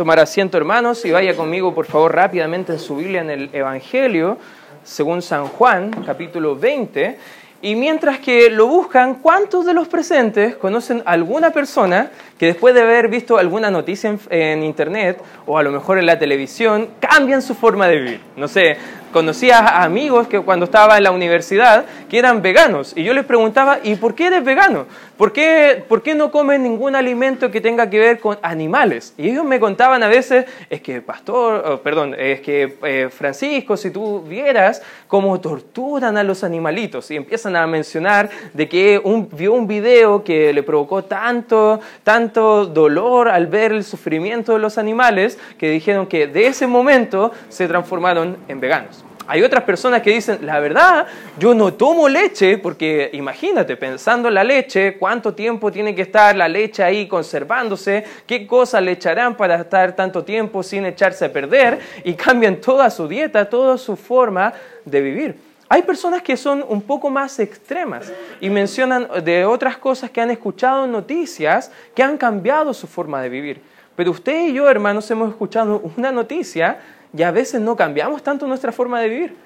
tomar asiento, hermanos, y vaya conmigo, por favor, rápidamente en su Biblia en el Evangelio, según San Juan, capítulo 20. Y mientras que lo buscan, ¿cuántos de los presentes conocen alguna persona que después de haber visto alguna noticia en, en, internet o a lo mejor en la televisión, cambian su forma de vivir? No sé, conocía a amigos que cuando estaba en la universidad que eran veganos y yo les preguntaba, ¿y por qué eres vegano? ¿Por qué, ¿Por qué no comes ningún alimento que tenga que ver con animales? Y ellos me contaban a veces, es que pastor, oh, perdón, es que eh, Francisco, si tú vieras cómo torturan a los animalitos y empiezan a mencionar de que un, vio un video que le provocó tanto, tanto dolor al ver el sufrimiento de los animales que dijeron que de ese momento se transformaron en veganos. Hay otras personas que dicen, la verdad, yo no tomo leche, porque imagínate, pensando en la leche, cuánto tiempo tiene que estar la leche ahí conservándose, qué cosas le echarán para estar tanto tiempo sin echarse a perder, y cambian toda su dieta, toda su forma de vivir. Hay personas que son un poco más extremas y mencionan de otras cosas que han escuchado en noticias que han cambiado su forma de vivir. Pero usted y yo, hermanos, hemos escuchado una noticia y a veces no cambiamos tanto nuestra forma de vivir.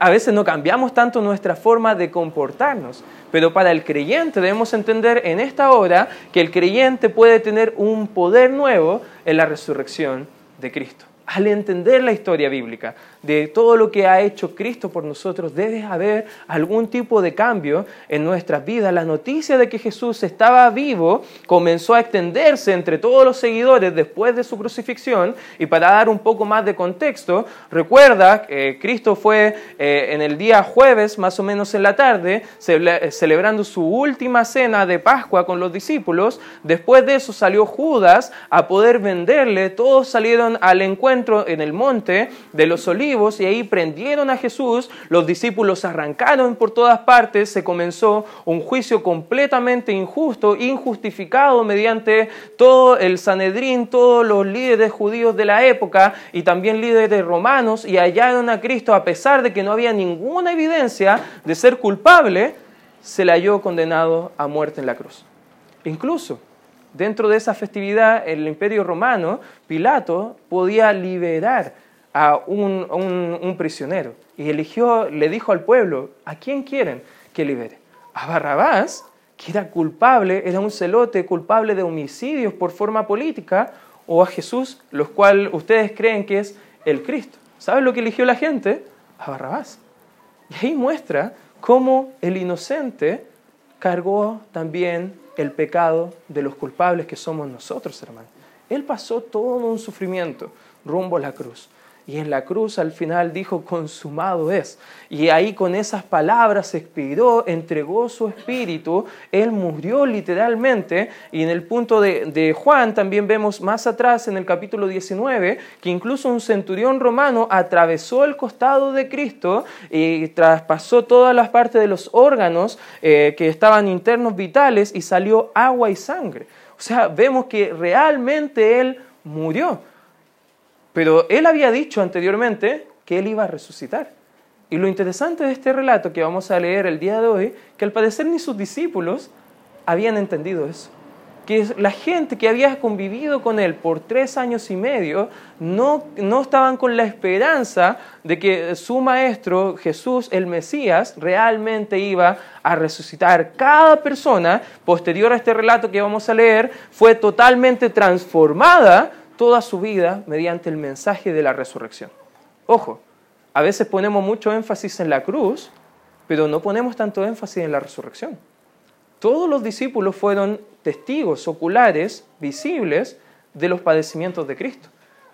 A veces no cambiamos tanto nuestra forma de comportarnos. Pero para el creyente debemos entender en esta hora que el creyente puede tener un poder nuevo en la resurrección de Cristo. Al entender la historia bíblica, de todo lo que ha hecho Cristo por nosotros, debe haber algún tipo de cambio en nuestras vidas. La noticia de que Jesús estaba vivo comenzó a extenderse entre todos los seguidores después de su crucifixión y para dar un poco más de contexto, recuerda que Cristo fue eh, en el día jueves, más o menos en la tarde, celebrando su última cena de Pascua con los discípulos. Después de eso salió Judas a poder venderle. Todos salieron al encuentro en el monte de los olivos y ahí prendieron a Jesús, los discípulos arrancaron por todas partes, se comenzó un juicio completamente injusto, injustificado mediante todo el Sanedrín, todos los líderes judíos de la época y también líderes romanos y hallaron a Cristo a pesar de que no había ninguna evidencia de ser culpable, se le halló condenado a muerte en la cruz. Incluso dentro de esa festividad, el imperio romano, Pilato podía liberar a un, prisionero y eligió, le dijo al pueblo, ¿a quién quieren que libere? A Barrabás, que era culpable, era un celote culpable de homicidios por forma política, o a Jesús, los cuales ustedes creen que es el Cristo. ¿Saben lo que eligió la gente? A Barrabás. Y ahí muestra cómo el inocente cargó también el pecado de los culpables que somos nosotros, hermanos. Él pasó todo un sufrimiento rumbo a la cruz. Y en la cruz al final dijo, consumado es. Y ahí con esas palabras expiró, entregó su espíritu, él murió literalmente. Y en el punto de, Juan también vemos más atrás en el capítulo 19 que incluso un centurión romano atravesó el costado de Cristo y traspasó todas las partes de los órganos eh, que estaban internos vitales y salió agua y sangre. O sea, vemos que realmente él murió. Pero él había dicho anteriormente que él iba a resucitar. Y lo interesante de este relato que vamos a leer el día de hoy, que al parecer ni sus discípulos habían entendido eso. Que la gente que había convivido con él por tres años y medio no, no estaban con la esperanza de que su maestro, Jesús el Mesías, realmente iba a resucitar. Cada persona, posterior a este relato que vamos a leer, fue totalmente transformada toda su vida mediante el mensaje de la resurrección. Ojo, a veces ponemos mucho énfasis en la cruz, pero no ponemos tanto énfasis en la resurrección. Todos los discípulos fueron testigos oculares, visibles, de los padecimientos de Cristo.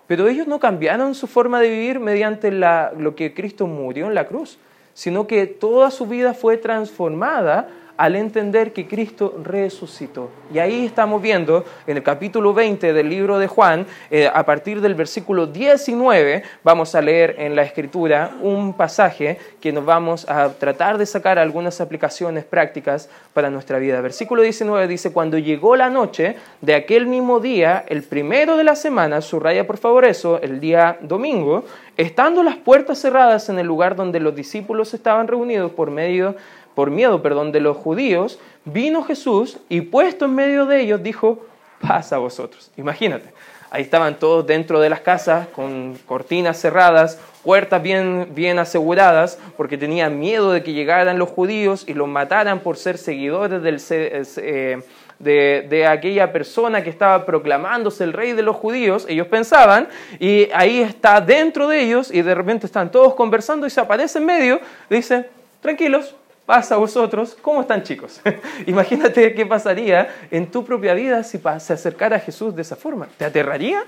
Pero ellos no cambiaron su forma de vivir mediante lo que Cristo murió en la cruz, sino que toda su vida fue transformada al entender que Cristo resucitó. Y ahí estamos viendo en el capítulo 20 del libro de Juan, eh, a partir del versículo 19, vamos a leer en la escritura un pasaje que nos vamos a tratar de sacar algunas aplicaciones prácticas para nuestra vida. Versículo 19 dice, cuando llegó la noche de aquel mismo día, el primero de la semana, subraya por favor eso, el día domingo, estando las puertas cerradas en el lugar donde los discípulos estaban reunidos por medio por miedo, perdón, de los judíos, vino Jesús y puesto en medio de ellos dijo, paz a vosotros. Imagínate, ahí estaban todos dentro de las casas con cortinas cerradas, puertas bien, bien aseguradas, porque tenían miedo de que llegaran los judíos y los mataran por ser seguidores. Eh, de, de, aquella persona que estaba proclamándose el rey de los judíos, ellos pensaban, y ahí está dentro de ellos, y de repente están todos conversando y se aparece en medio, dice, tranquilos, pasa a vosotros. ¿Cómo están chicos? Imagínate qué pasaría en tu propia vida si se acercara a Jesús de esa forma. ¿Te aterraría?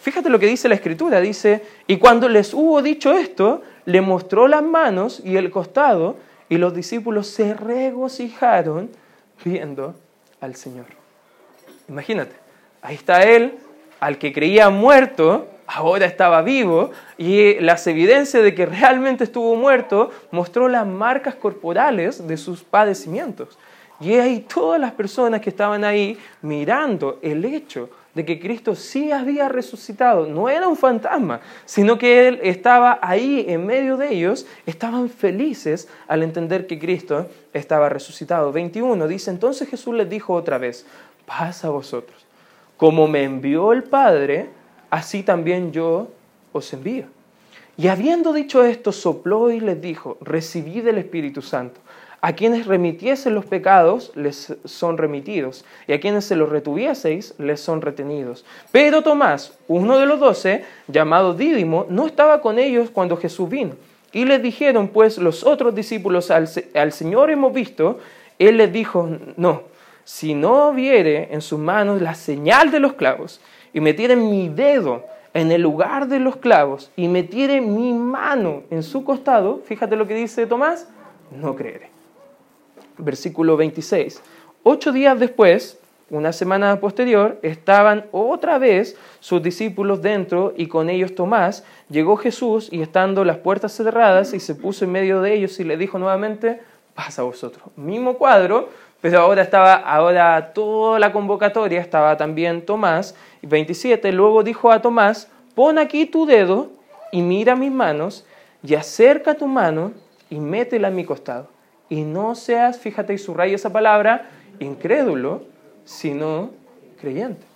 Fíjate lo que dice la escritura. Dice, y cuando les hubo dicho esto, le mostró las manos y el costado, y los discípulos se regocijaron viendo al Señor. Imagínate, ahí está Él, al que creía muerto, ahora estaba vivo y las evidencias de que realmente estuvo muerto mostró las marcas corporales de sus padecimientos. Y ahí todas las personas que estaban ahí mirando el hecho de que Cristo sí había resucitado, no era un fantasma, sino que Él estaba ahí en medio de ellos, estaban felices al entender que Cristo estaba resucitado. 21 dice, entonces Jesús les dijo otra vez, paz a vosotros, como me envió el Padre, así también yo os envío. Y habiendo dicho esto, sopló y les dijo, recibid el Espíritu Santo. A quienes remitiesen los pecados les son remitidos, y a quienes se los retuvieseis les son retenidos. Pero Tomás, uno de los doce, llamado Dídimo, no estaba con ellos cuando Jesús vino. Y les dijeron, pues los otros discípulos, al, al Señor hemos visto, Él les dijo, no, si no viere en sus manos la señal de los clavos, y metiere mi dedo en el lugar de los clavos y metiere mi mano en su costado, fíjate lo que dice Tomás, no creeré. Versículo 26. Ocho días después, una semana posterior, estaban otra vez sus discípulos dentro y con ellos Tomás. Llegó Jesús y estando las puertas cerradas y se puso en medio de ellos y le dijo nuevamente, pasa a vosotros. Mismo cuadro, pero ahora estaba, ahora toda la convocatoria estaba también Tomás 27, luego dijo a Tomás, pon aquí tu dedo y mira mis manos, y acerca tu mano y métela en mi costado. Y no seas, fíjate y subraya esa palabra, incrédulo, sino creyente.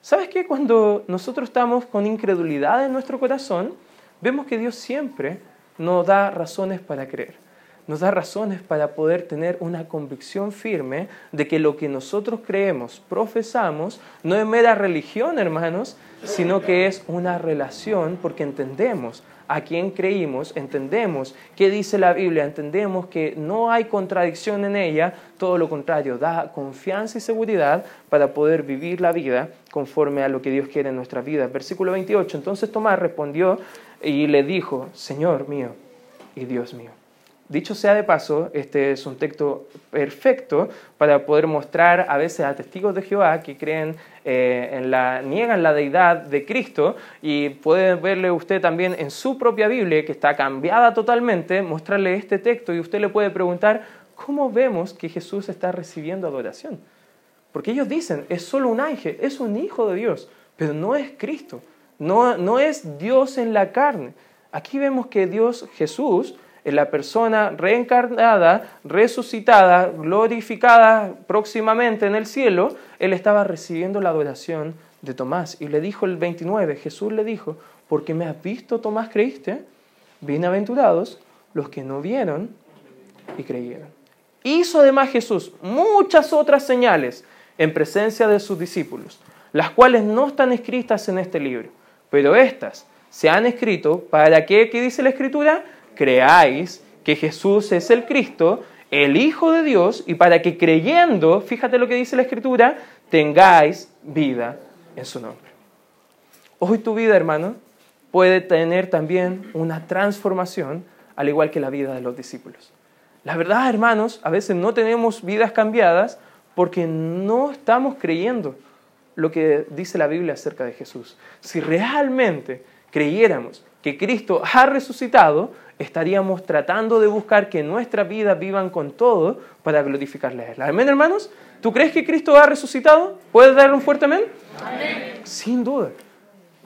¿Sabes qué? Cuando nosotros estamos con incredulidad en nuestro corazón, vemos que Dios siempre nos da razones para creer nos da razones para poder tener una convicción firme de que lo que nosotros creemos, profesamos, no es mera religión, hermanos, sino que es una relación porque entendemos a quién creímos, entendemos qué dice la Biblia, entendemos que no hay contradicción en ella, todo lo contrario, da confianza y seguridad para poder vivir la vida conforme a lo que Dios quiere en nuestra vida. Versículo 28, entonces Tomás respondió y le dijo, Señor mío y Dios mío. Dicho sea de paso, este es un texto perfecto para poder mostrar a veces a testigos de Jehová que creen eh, en la, niegan la deidad de Cristo y puede verle usted también en su propia Biblia que está cambiada totalmente, mostrarle este texto y usted le puede preguntar, ¿cómo vemos que Jesús está recibiendo adoración? Porque ellos dicen, es solo un ángel, es un hijo de Dios, pero no es Cristo, no, no es Dios en la carne. Aquí vemos que Dios, Jesús, la persona reencarnada, resucitada, glorificada próximamente en el cielo, él estaba recibiendo la adoración de Tomás. Y le dijo el 29, Jesús le dijo, porque me has visto, Tomás, creíste, bienaventurados los que no vieron y creyeron. Hizo además Jesús muchas otras señales en presencia de sus discípulos, las cuales no están escritas en este libro, pero estas se han escrito para que, ¿qué dice la Escritura? Creáis que Jesús es el Cristo, el Hijo de Dios, y para que creyendo, fíjate lo que dice la Escritura, tengáis vida en su nombre. Hoy tu vida, hermano, puede tener también una transformación, al igual que la vida de los discípulos. La verdad, hermanos, a veces no tenemos vidas cambiadas porque no estamos creyendo lo que dice la Biblia acerca de Jesús. Si realmente creyéramos que Cristo ha resucitado, estaríamos tratando de buscar que nuestras vidas vivan con todo para glorificarle a Él. Amén, hermanos. ¿Tú crees que Cristo ha resucitado? ¿Puedes darle un fuerte amén? amén? Sin duda.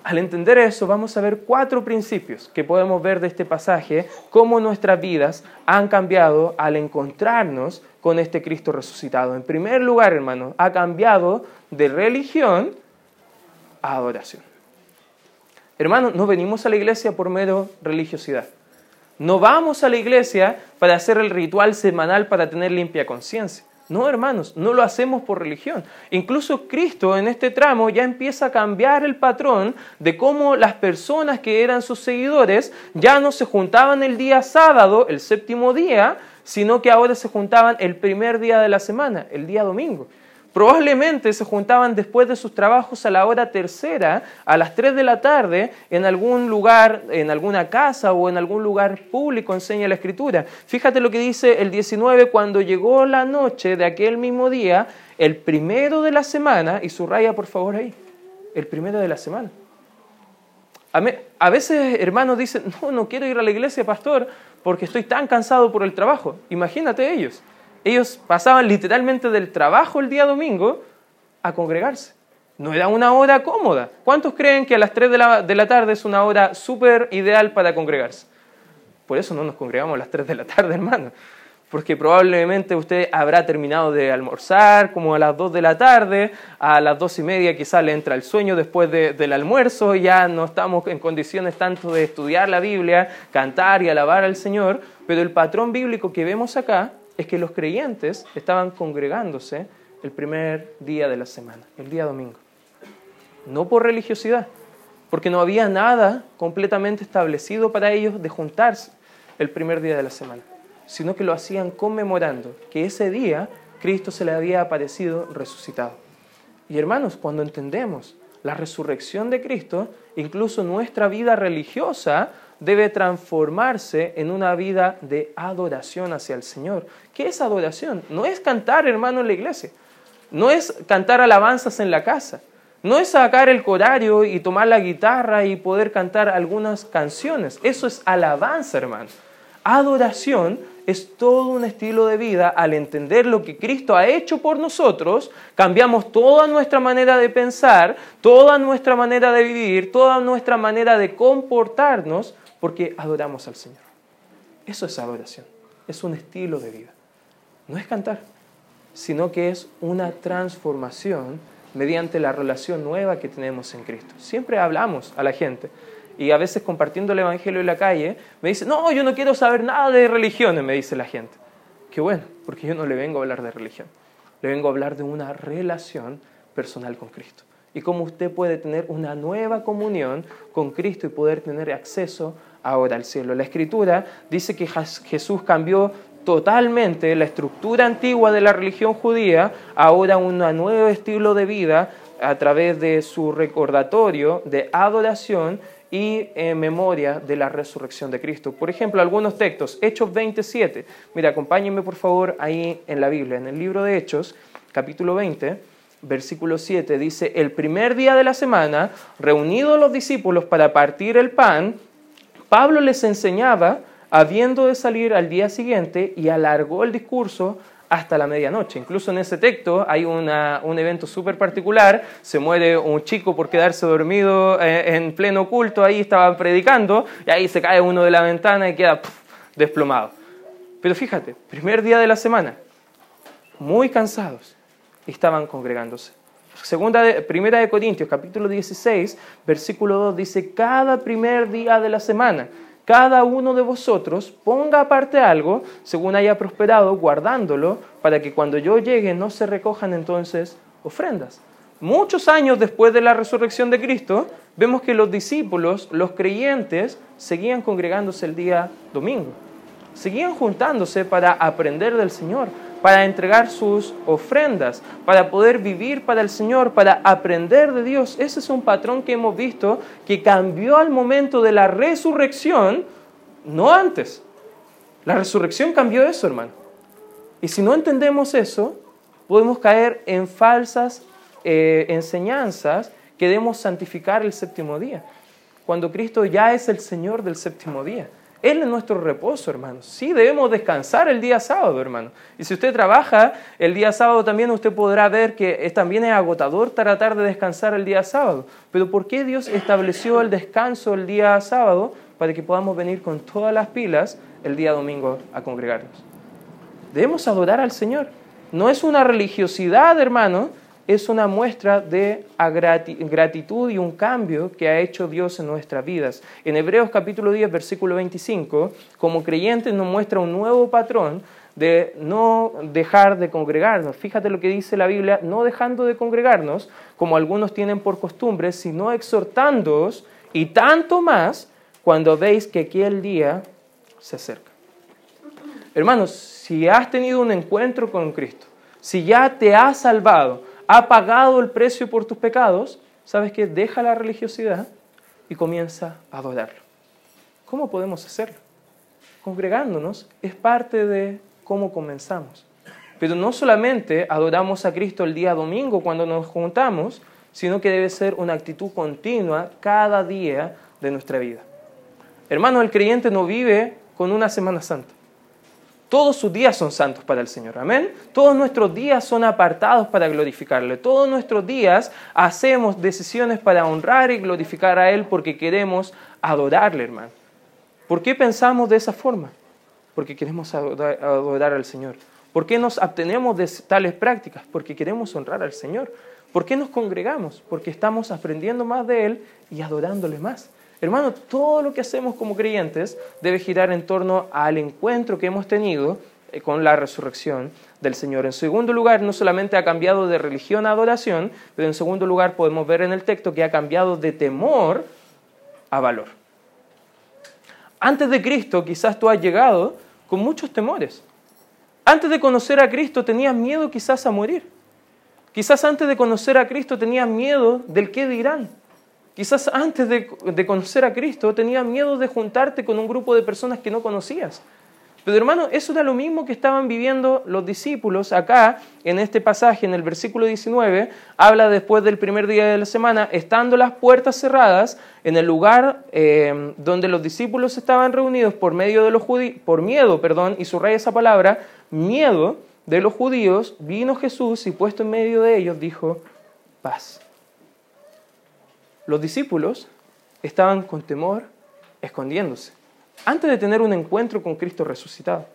Al entender eso, vamos a ver cuatro principios que podemos ver de este pasaje, cómo nuestras vidas han cambiado al encontrarnos con este Cristo resucitado. En primer lugar, hermanos, ha cambiado de religión adoración. Hermanos, no venimos a la iglesia por mero religiosidad. No vamos a la iglesia para hacer el ritual semanal para tener limpia conciencia. No, hermanos, no lo hacemos por religión. Incluso Cristo en este tramo ya empieza a cambiar el patrón de cómo las personas que eran sus seguidores ya no se juntaban el día sábado, el séptimo día, sino que ahora se juntaban el primer día de la semana, el día domingo. Probablemente se juntaban después de sus trabajos a la hora tercera, a las 3 de la tarde, en algún lugar, en alguna casa o en algún lugar público, enseña la escritura. Fíjate lo que dice el 19, cuando llegó la noche de aquel mismo día, el primero de la semana, y subraya por favor ahí, el primero de la semana. A veces hermanos dicen, no, no quiero ir a la iglesia, pastor, porque estoy tan cansado por el trabajo. Imagínate ellos ellos pasaban literalmente del trabajo el día domingo a congregarse. No era una hora cómoda. ¿Cuántos creen que a las 3 de la, de la tarde es una hora súper ideal para congregarse? Por eso no nos congregamos a las 3 de la tarde, hermano. Porque probablemente usted habrá terminado de almorzar como a las 2 de la tarde, a las 2 y media quizá le entra el sueño después del almuerzo, ya no estamos en condiciones tanto de estudiar la Biblia, cantar y alabar al Señor, pero el patrón bíblico que vemos acá es que los creyentes estaban congregándose el primer día de la semana, el día domingo. No por religiosidad, porque no había nada completamente establecido para ellos de juntarse el primer día de la semana, sino que lo hacían conmemorando que ese día Cristo se le había aparecido resucitado. Y hermanos, cuando entendemos la resurrección de Cristo, incluso nuestra vida religiosa debe transformarse en una vida de adoración hacia el Señor. ¿Qué es adoración? No es cantar, hermano, en la iglesia. No es cantar alabanzas en la casa. No es sacar el corario y tomar la guitarra y poder cantar algunas canciones. Eso es alabanza, hermano. Adoración es todo un estilo de vida. Al entender lo que Cristo ha hecho por nosotros, cambiamos toda nuestra manera de pensar, toda nuestra manera de vivir, toda nuestra manera de comportarnos porque adoramos al Señor. Eso es adoración, es un estilo de vida. No es cantar, sino que es una transformación mediante la relación nueva que tenemos en Cristo. Siempre hablamos a la gente y a veces compartiendo el Evangelio en la calle, me dice, no, yo no quiero saber nada de religiones, me dice la gente. Qué bueno, porque yo no le vengo a hablar de religión, le vengo a hablar de una relación personal con Cristo y cómo usted puede tener una nueva comunión con Cristo y poder tener acceso ahora al cielo. La escritura dice que Jesús cambió totalmente la estructura antigua de la religión judía, ahora un nuevo estilo de vida a través de su recordatorio de adoración y en memoria de la resurrección de Cristo. Por ejemplo, algunos textos, Hechos 27. Mira, acompáñenme por favor ahí en la Biblia, en el libro de Hechos, capítulo 20, versículo 7, dice, el primer día de la semana, reunidos los discípulos para partir el pan, Pablo les enseñaba habiendo de salir al día siguiente y alargó el discurso hasta la medianoche. Incluso en ese texto hay un evento súper particular, se muere un chico por quedarse dormido eh, en pleno culto, ahí estaban predicando, y ahí se cae uno de la ventana y queda desplomado. Pero fíjate, primer día de la semana, muy cansados, estaban congregándose. Segunda primera de Corintios, capítulo 16, versículo 2 dice, cada primer día de la semana, cada uno de vosotros ponga aparte algo según haya prosperado, guardándolo, para que cuando yo llegue no se recojan entonces ofrendas. Muchos años después de la resurrección de Cristo, vemos que los discípulos, los creyentes, seguían congregándose el día domingo. Seguían juntándose para aprender del Señor, para entregar sus ofrendas, para poder vivir para el Señor, para aprender de Dios. Ese es un patrón que hemos visto que cambió al momento de la resurrección, no antes. La resurrección cambió eso, hermano. Y si no entendemos eso, podemos caer en falsas eh, enseñanzas que debemos santificar el séptimo día, cuando Cristo ya es el Señor del séptimo día. Él es nuestro reposo, hermanos. Sí, debemos descansar el día sábado, hermano. Y si usted trabaja el día sábado también, usted podrá ver que también es agotador tratar de descansar el día sábado. Pero ¿por qué Dios estableció el descanso el día sábado? Para que podamos venir con todas las pilas el día domingo a congregarnos. Debemos adorar al Señor. No es una religiosidad, hermano, es una muestra de gratitud y un cambio que ha hecho Dios en nuestras vidas. En Hebreos capítulo 10, versículo 25, como creyentes nos muestra un nuevo patrón de no dejar de congregarnos. Fíjate lo que dice la Biblia, no dejando de congregarnos, como algunos tienen por costumbre, sino exhortándoos y tanto más cuando veis que aquel día se acerca. Hermanos, si has tenido un encuentro con Cristo, si ya te has salvado, ha pagado el precio por tus pecados, ¿sabes qué? Deja la religiosidad y comienza a adorarlo. ¿Cómo podemos hacerlo? Congregándonos es parte de cómo comenzamos. Pero no solamente adoramos a Cristo el día domingo cuando nos juntamos, sino que debe ser una actitud continua cada día de nuestra vida. Hermano, el creyente no vive con una Semana Santa. Todos sus días son santos para el Señor. Amén. Todos nuestros días son apartados para glorificarle. Todos nuestros días hacemos decisiones para honrar y glorificar a Él porque queremos adorarle, hermano. ¿Por qué pensamos de esa forma? Porque queremos adorar, al Señor. ¿Por qué nos abstenemos de tales prácticas? Porque queremos honrar al Señor. ¿Por qué nos congregamos? Porque estamos aprendiendo más de Él y adorándole más. Hermano, todo lo que hacemos como creyentes debe girar en torno al encuentro que hemos tenido eh, con la resurrección del Señor. En segundo lugar, no solamente ha cambiado de religión a adoración, pero en segundo lugar podemos ver en el texto que ha cambiado de temor a valor. Antes de Cristo quizás tú has llegado con muchos temores. Antes de conocer a Cristo tenías miedo quizás a morir. Quizás antes de conocer a Cristo tenías miedo del qué dirán. Quizás antes de, conocer a Cristo tenías miedo de juntarte con un grupo de personas que no conocías. Pero hermano, eso era lo mismo que estaban viviendo los discípulos acá en este pasaje, en el versículo 19, habla después del primer día de la semana, estando las puertas cerradas en el lugar eh, donde los discípulos estaban reunidos por medio de los judíos, por miedo, perdón, y subraya esa palabra, miedo de los judíos, vino Jesús y puesto en medio de ellos dijo, paz los discípulos estaban con temor escondiéndose antes de tener un encuentro con Cristo resucitado.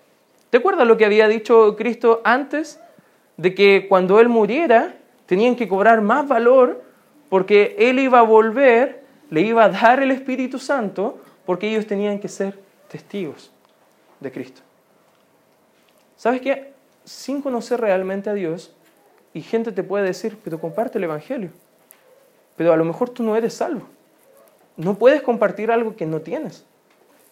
¿Te acuerdas lo que había dicho Cristo antes de que cuando Él muriera tenían que cobrar más valor porque Él iba a volver, le iba a dar el Espíritu Santo porque ellos tenían que ser testigos de Cristo? ¿Sabes qué? Sin conocer realmente a Dios, y gente te puede decir, pero comparte el Evangelio pero a lo mejor tú no eres salvo. No puedes compartir algo que no tienes.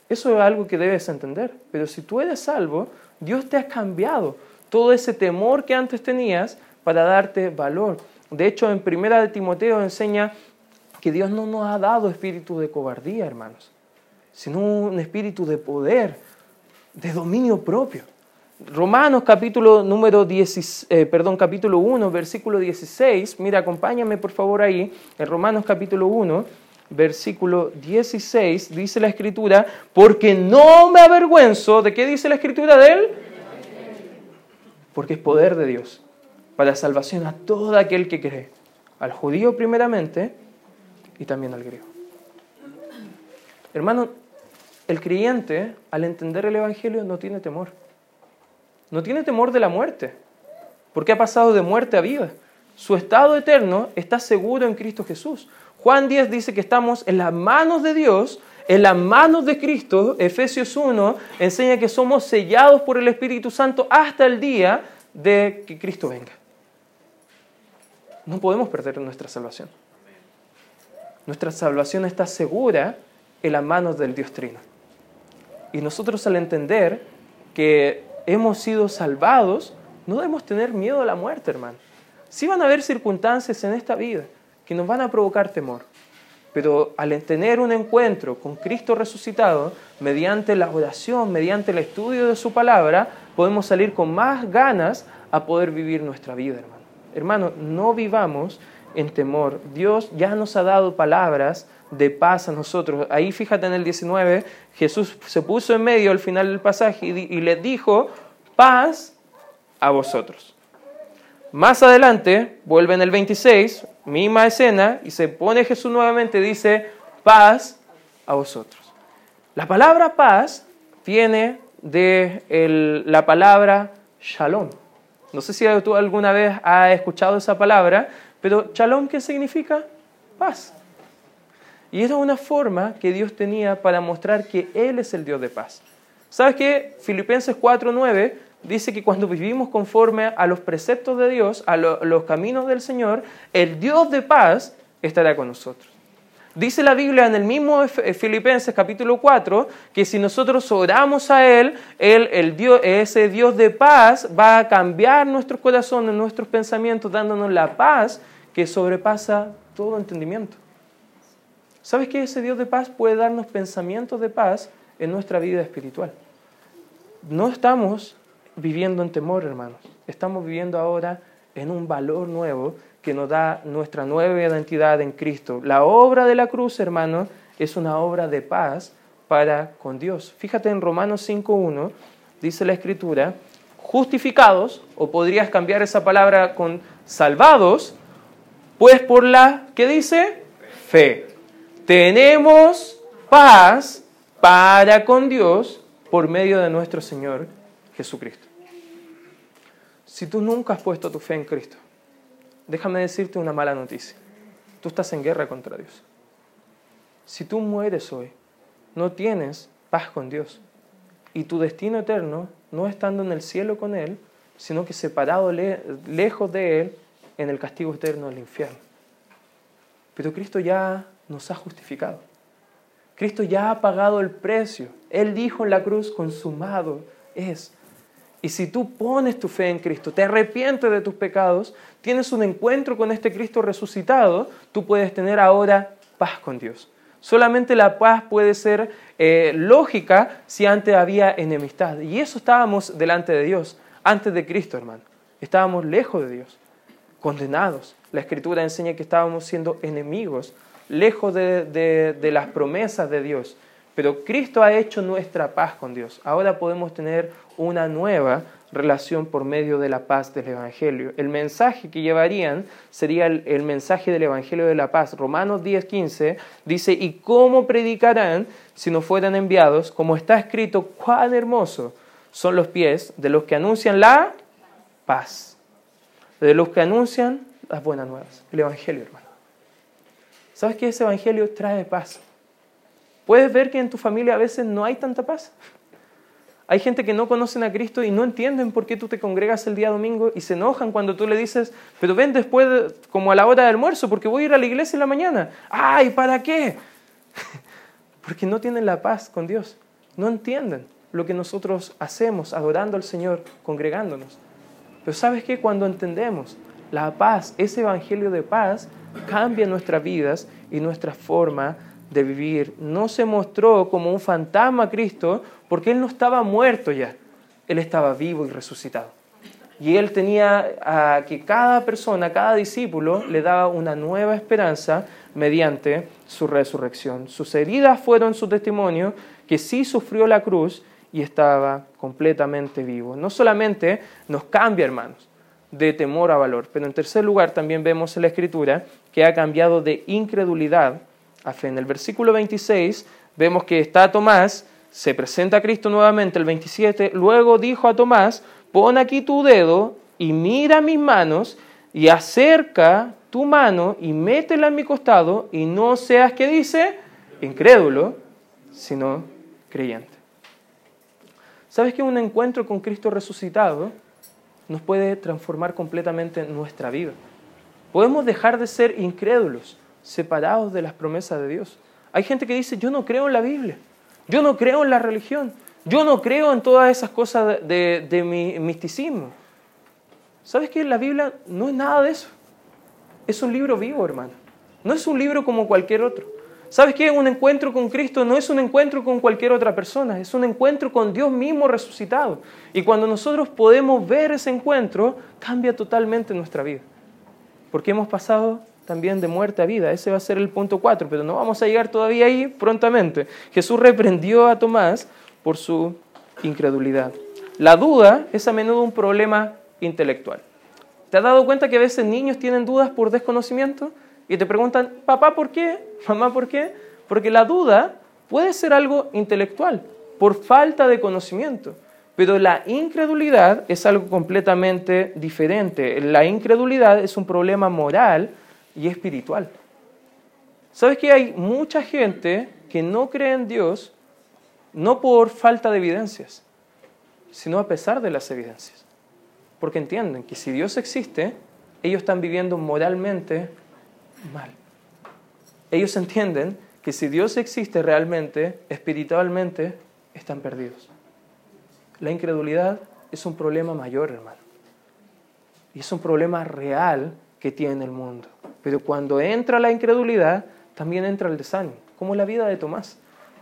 Eso es algo que debes entender. Pero si tú eres salvo, Dios te ha cambiado todo ese temor que antes tenías para darte valor. De hecho, en Primera de Timoteo enseña que Dios no nos ha dado espíritu de cobardía, hermanos, sino un espíritu de poder, de dominio propio. Romanos capítulo número 10, eh, perdón, capítulo 1, versículo 16. Mira, acompáñame por favor ahí. En Romanos capítulo 1, versículo 16, dice la escritura, porque no me avergüenzo, ¿de qué dice la escritura de él? Porque es poder de Dios para salvación a todo aquel que cree, al judío primeramente y también al griego. Hermano, el creyente al entender el Evangelio no tiene temor no tiene temor de la muerte, porque ha pasado de muerte a vida. Su estado eterno está seguro en Cristo Jesús. Juan 10 dice que estamos en las manos de Dios, en las manos de Cristo. Efesios 1 enseña que somos sellados por el Espíritu Santo hasta el día de que Cristo venga. No podemos perder nuestra salvación. Nuestra salvación está segura en las manos del Dios Trino. Y nosotros al entender que hemos sido salvados, no debemos tener miedo a la muerte, hermano. Sí van a haber circunstancias en esta vida que nos van a provocar temor, pero al tener un encuentro con Cristo resucitado, mediante la oración, mediante el estudio de su palabra, podemos salir con más ganas a poder vivir nuestra vida, hermano. Hermano, no vivamos en temor. Dios ya nos ha dado palabras de paz a nosotros. Ahí fíjate en el 19, Jesús se puso en medio al final del pasaje y, les dijo, paz a vosotros. Más adelante, vuelve en el 26, misma escena, y se pone Jesús nuevamente, dice, paz a vosotros. La palabra paz viene de la palabra shalom. No sé si tú alguna vez has escuchado esa palabra, pero shalom, ¿qué significa? Paz. Y era una forma que Dios tenía para mostrar que Él es el Dios de paz. ¿Sabes qué? Filipenses 4.9 dice que cuando vivimos conforme a los preceptos de Dios, a los caminos del Señor, el Dios de paz estará con nosotros. Dice la Biblia en el mismo Filipenses capítulo 4 que si nosotros oramos a Él, él el Dios, ese Dios de paz va a cambiar nuestros corazones, nuestros pensamientos, dándonos la paz que sobrepasa todo entendimiento. ¿Sabes que ese Dios de paz puede darnos pensamientos de paz en nuestra vida espiritual? No estamos viviendo en temor, hermanos. Estamos viviendo ahora en un valor nuevo que nos da nuestra nueva identidad en Cristo. La obra de la cruz, hermano, es una obra de paz para con Dios. Fíjate en Romanos 5.1, dice la Escritura, justificados, o podrías cambiar esa palabra con salvados, pues por la, ¿qué dice? Fe. Tenemos paz para con Dios por medio de nuestro Señor Jesucristo. Si tú nunca has puesto tu fe en Cristo, déjame decirte una mala noticia. Tú estás en guerra contra Dios. Si tú mueres hoy, no tienes paz con Dios. Y tu destino eterno no estando en el cielo con Él, sino que separado lejos de Él en el castigo eterno del infierno. Pero Cristo ya nos ha justificado. Cristo ya ha pagado el precio. Él dijo en la cruz, consumado es. Y si tú pones tu fe en Cristo, te arrepientes de tus pecados, tienes un encuentro con este Cristo resucitado, tú puedes tener ahora paz con Dios. Solamente la paz puede ser eh, lógica si antes había enemistad. Y eso estábamos delante de Dios, antes de Cristo, hermano. Estábamos lejos de Dios, condenados. La Escritura enseña que estábamos siendo enemigos, lejos de las promesas de Dios. Pero Cristo ha hecho nuestra paz con Dios. Ahora podemos tener una nueva relación por medio de la paz del Evangelio. El mensaje que llevarían sería el, mensaje del Evangelio de la paz. Romanos 10:15 dice, ¿y cómo predicarán si no fueran enviados? Como está escrito, cuán hermoso son los pies de los que anuncian la paz, de los que anuncian las buenas nuevas, el Evangelio, hermano. ¿Sabes que ese Evangelio trae paz? Puedes ver que en tu familia a veces no hay tanta paz. Hay gente que no conocen a Cristo y no entienden por qué tú te congregas el día domingo y se enojan cuando tú le dices, pero ven después, como a la hora del almuerzo, porque voy a ir a la iglesia en la mañana. ¡Ay, ¿para qué? Porque no tienen la paz con Dios. No entienden lo que nosotros hacemos adorando al Señor, congregándonos. Pero sabes qué? Cuando entendemos la paz, ese evangelio de paz, cambia nuestras vidas y nuestra forma de vivir. No se mostró como un fantasma Cristo porque Él no estaba muerto ya, Él estaba vivo y resucitado. Y Él tenía a que cada persona, cada discípulo, le daba una nueva esperanza mediante su resurrección. Sus heridas fueron su testimonio, que sí sufrió la cruz y estaba completamente vivo. No solamente nos cambia, hermanos, de temor a valor, pero en tercer lugar también vemos en la Escritura que ha cambiado de incredulidad a. En el versículo 26 vemos que está Tomás, se presenta a Cristo nuevamente, el 27, luego dijo a Tomás, pon aquí tu dedo y mira mis manos y acerca tu mano y métela en mi costado y no seas, que dice? Incrédulo, sino creyente. ¿Sabes que un encuentro con Cristo resucitado nos puede transformar completamente nuestra vida? Podemos dejar de ser incrédulos separados de las promesas de Dios. Hay gente que dice, yo no creo en la Biblia, yo no creo en la religión, yo no creo en todas esas cosas de, mi misticismo. ¿Sabes qué? La Biblia no es nada de eso. Es un libro vivo, hermano. No es un libro como cualquier otro. ¿Sabes qué? Un encuentro con Cristo no es un encuentro con cualquier otra persona, es un encuentro con Dios mismo resucitado. Y cuando nosotros podemos ver ese encuentro, cambia totalmente nuestra vida. Porque hemos pasado también de muerte a vida. Ese va a ser el punto 4, pero no vamos a llegar todavía ahí prontamente. Jesús reprendió a Tomás por su incredulidad. La duda es a menudo un problema intelectual. ¿Te has dado cuenta que a veces niños tienen dudas por desconocimiento y te preguntan, papá, ¿por qué? Mamá, ¿por qué? Porque la duda puede ser algo intelectual, por falta de conocimiento. Pero la incredulidad es algo completamente diferente. La incredulidad es un problema moral y espiritual. ¿Sabes que hay mucha gente que no cree en Dios no por falta de evidencias, sino a pesar de las evidencias? Porque entienden que si Dios existe, ellos están viviendo moralmente mal. Ellos entienden que si Dios existe realmente, espiritualmente, están perdidos. La incredulidad es un problema mayor, hermano. Y es un problema real que tiene el mundo. Pero cuando entra la incredulidad, también entra el desánimo, como la vida de Tomás.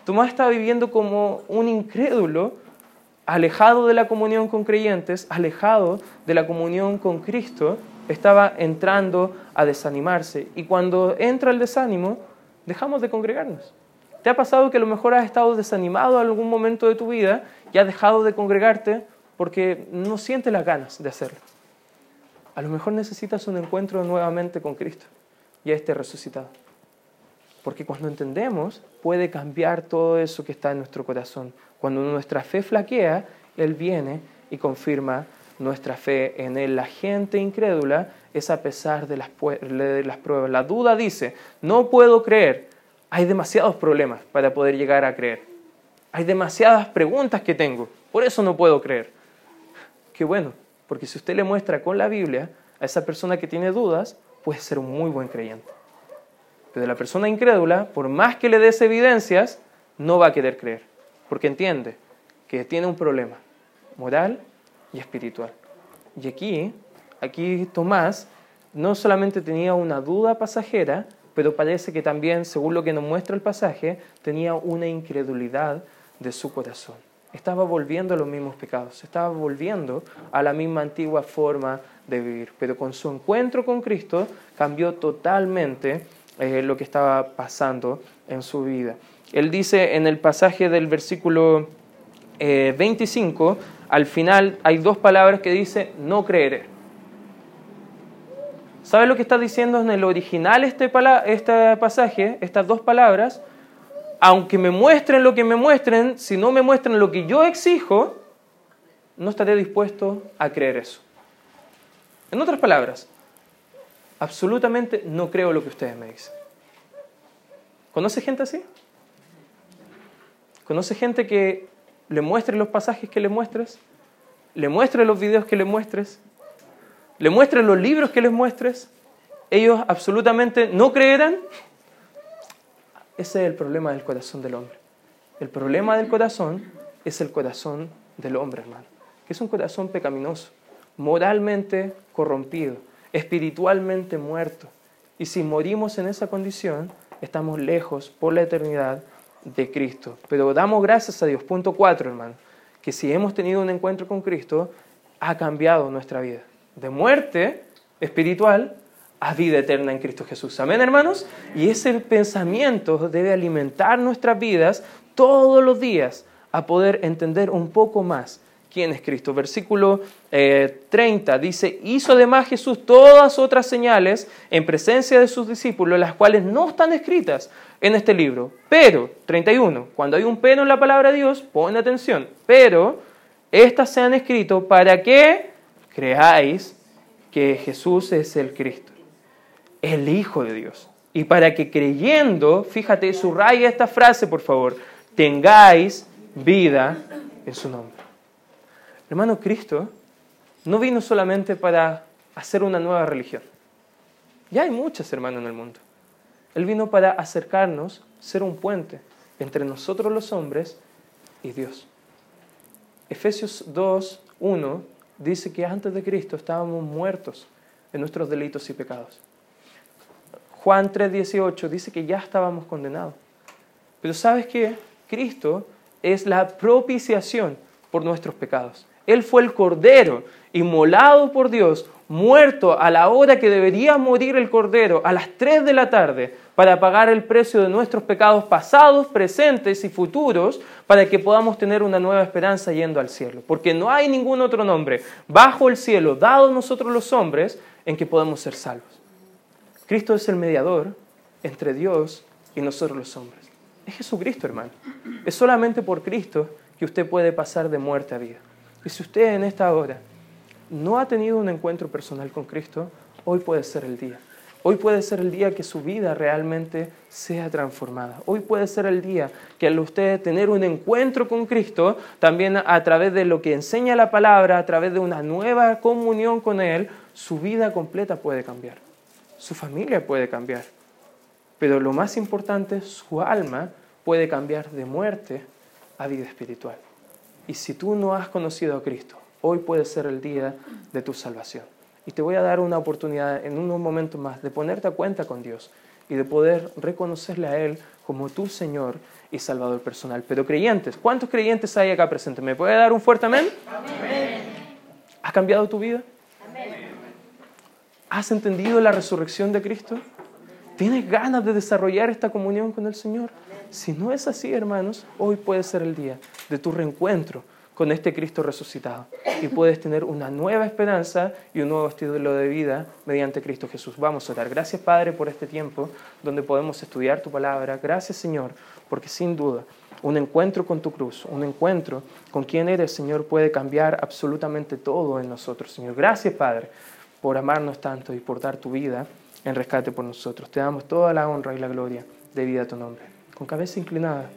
Tomás estaba viviendo como un incrédulo, alejado de la comunión con creyentes, alejado de la comunión con Cristo, estaba entrando a desanimarse. Y cuando entra el desánimo, dejamos de congregarnos. ¿Te ha pasado que a lo mejor has estado desanimado en algún momento de tu vida y has dejado de congregarte porque no sientes las ganas de hacerlo? A lo mejor necesitas un encuentro nuevamente con Cristo y a este resucitado. Porque cuando entendemos, puede cambiar todo eso que está en nuestro corazón. Cuando nuestra fe flaquea, Él viene y confirma nuestra fe en Él. La gente incrédula es a pesar de las, de las pruebas. La duda dice, no puedo creer. Hay demasiados problemas para poder llegar a creer. Hay demasiadas preguntas que tengo. Por eso no puedo creer. Qué bueno, porque si usted le muestra con la Biblia a esa persona que tiene dudas, puede ser un muy buen creyente. Pero la persona incrédula, por más que le des evidencias, no va a querer creer, porque entiende que tiene un problema moral y espiritual. Y aquí, aquí Tomás no solamente tenía una duda pasajera, pero parece que también, según lo que nos muestra el pasaje, tenía una incredulidad de su corazón. Estaba volviendo a los mismos pecados, estaba volviendo a la misma antigua forma de vivir, pero con su encuentro con Cristo cambió totalmente eh, lo que estaba pasando en su vida. Él dice en el pasaje del versículo 25, eh, al final hay dos palabras que dice, no creeré. ¿Sabe lo que está diciendo en el original este, este pasaje? Estas dos palabras, aunque me muestren lo que me muestren, si no me muestran lo que yo exijo, no estaré dispuesto a creer eso. En otras palabras, absolutamente no creo lo que ustedes me dicen. ¿Conoce gente así? ¿Conoce gente que le muestre los pasajes que le muestres? ¿Le muestre los videos que le muestres? ¿Le muestre los libros que les muestres? ¿Ellos absolutamente no creerán? Ese es el problema del corazón del hombre. El problema del corazón es el corazón del hombre, hermano, que es un corazón pecaminoso, moralmente corrompido, espiritualmente muerto. Y si morimos en esa condición, estamos lejos por la eternidad de Cristo. Pero damos gracias a Dios. Punto cuatro, hermano, que si hemos tenido un encuentro con Cristo, ha cambiado nuestra vida. De muerte espiritual a vida eterna en Cristo Jesús. Amén, hermanos. Y ese pensamiento debe alimentar nuestras vidas todos los días a poder entender un poco más quién es Cristo. Versículo 30 eh, dice, hizo además Jesús todas otras señales en presencia de sus discípulos, las cuales no están escritas en este libro. Pero, 31, cuando hay un pero en la palabra de Dios, pon atención, pero estas se han escrito para que creáis que Jesús es el Cristo, el Hijo de Dios. Y para que creyendo, fíjate, subraya esta frase, por favor, tengáis vida en su nombre. Hermano, Cristo no vino solamente para hacer una nueva religión. Ya hay muchas, hermanos, en el mundo. Él vino para acercarnos, ser un puente entre nosotros los hombres y Dios. Efesios 2, 1 dice que antes de Cristo estábamos muertos en nuestros delitos y pecados. Juan 3, 18 dice que ya estábamos condenados. Pero sabes que Cristo es la propiciación por nuestros pecados. Él fue el cordero inmolado por Dios, muerto a la hora que debería morir el cordero, a las 3 de la tarde, para pagar el precio de nuestros pecados pasados, presentes y futuros, para que podamos tener una nueva esperanza yendo al cielo. Porque no hay ningún otro nombre bajo el cielo, dado nosotros los hombres, en que podemos ser salvos. Cristo es el mediador entre Dios y nosotros los hombres. Es Jesucristo, hermano. Es solamente por Cristo que usted puede pasar de muerte a vida. Y si usted en esta hora no ha tenido un encuentro personal con Cristo, hoy puede ser el día. Hoy puede ser el día que su vida realmente sea transformada. Hoy puede ser el día que al usted tener un encuentro con Cristo, también a través de lo que enseña la palabra, a través de una nueva comunión con Él, su vida completa puede cambiar. Su familia puede cambiar. Pero lo más importante, su alma puede cambiar de muerte a vida espiritual. Y si tú no has conocido a Cristo, hoy puede ser el día de tu salvación. Y te voy a dar una oportunidad en unos momentos más de ponerte a cuenta con Dios y de poder reconocerle a Él como tu Señor y Salvador personal. Pero creyentes, ¿cuántos creyentes hay acá presentes? ¿Me puede dar un fuerte amén? amén. ¿Ha cambiado tu vida? ¿Has entendido la resurrección de Cristo? ¿Tienes ganas de desarrollar esta comunión con el Señor? Si no es así, hermanos, hoy puede ser el día de tu reencuentro con este Cristo resucitado y puedes tener una nueva esperanza y un nuevo estilo de vida mediante Cristo Jesús. Vamos a orar. Gracias Padre por este tiempo donde podemos estudiar tu palabra. Gracias Señor, porque sin duda un encuentro con tu cruz, un encuentro con quien eres Señor puede cambiar absolutamente todo en nosotros Señor. Gracias Padre por amarnos tanto y por dar tu vida en rescate por nosotros. Te damos toda la honra y la gloria debida a tu nombre. Con cabeza inclinada.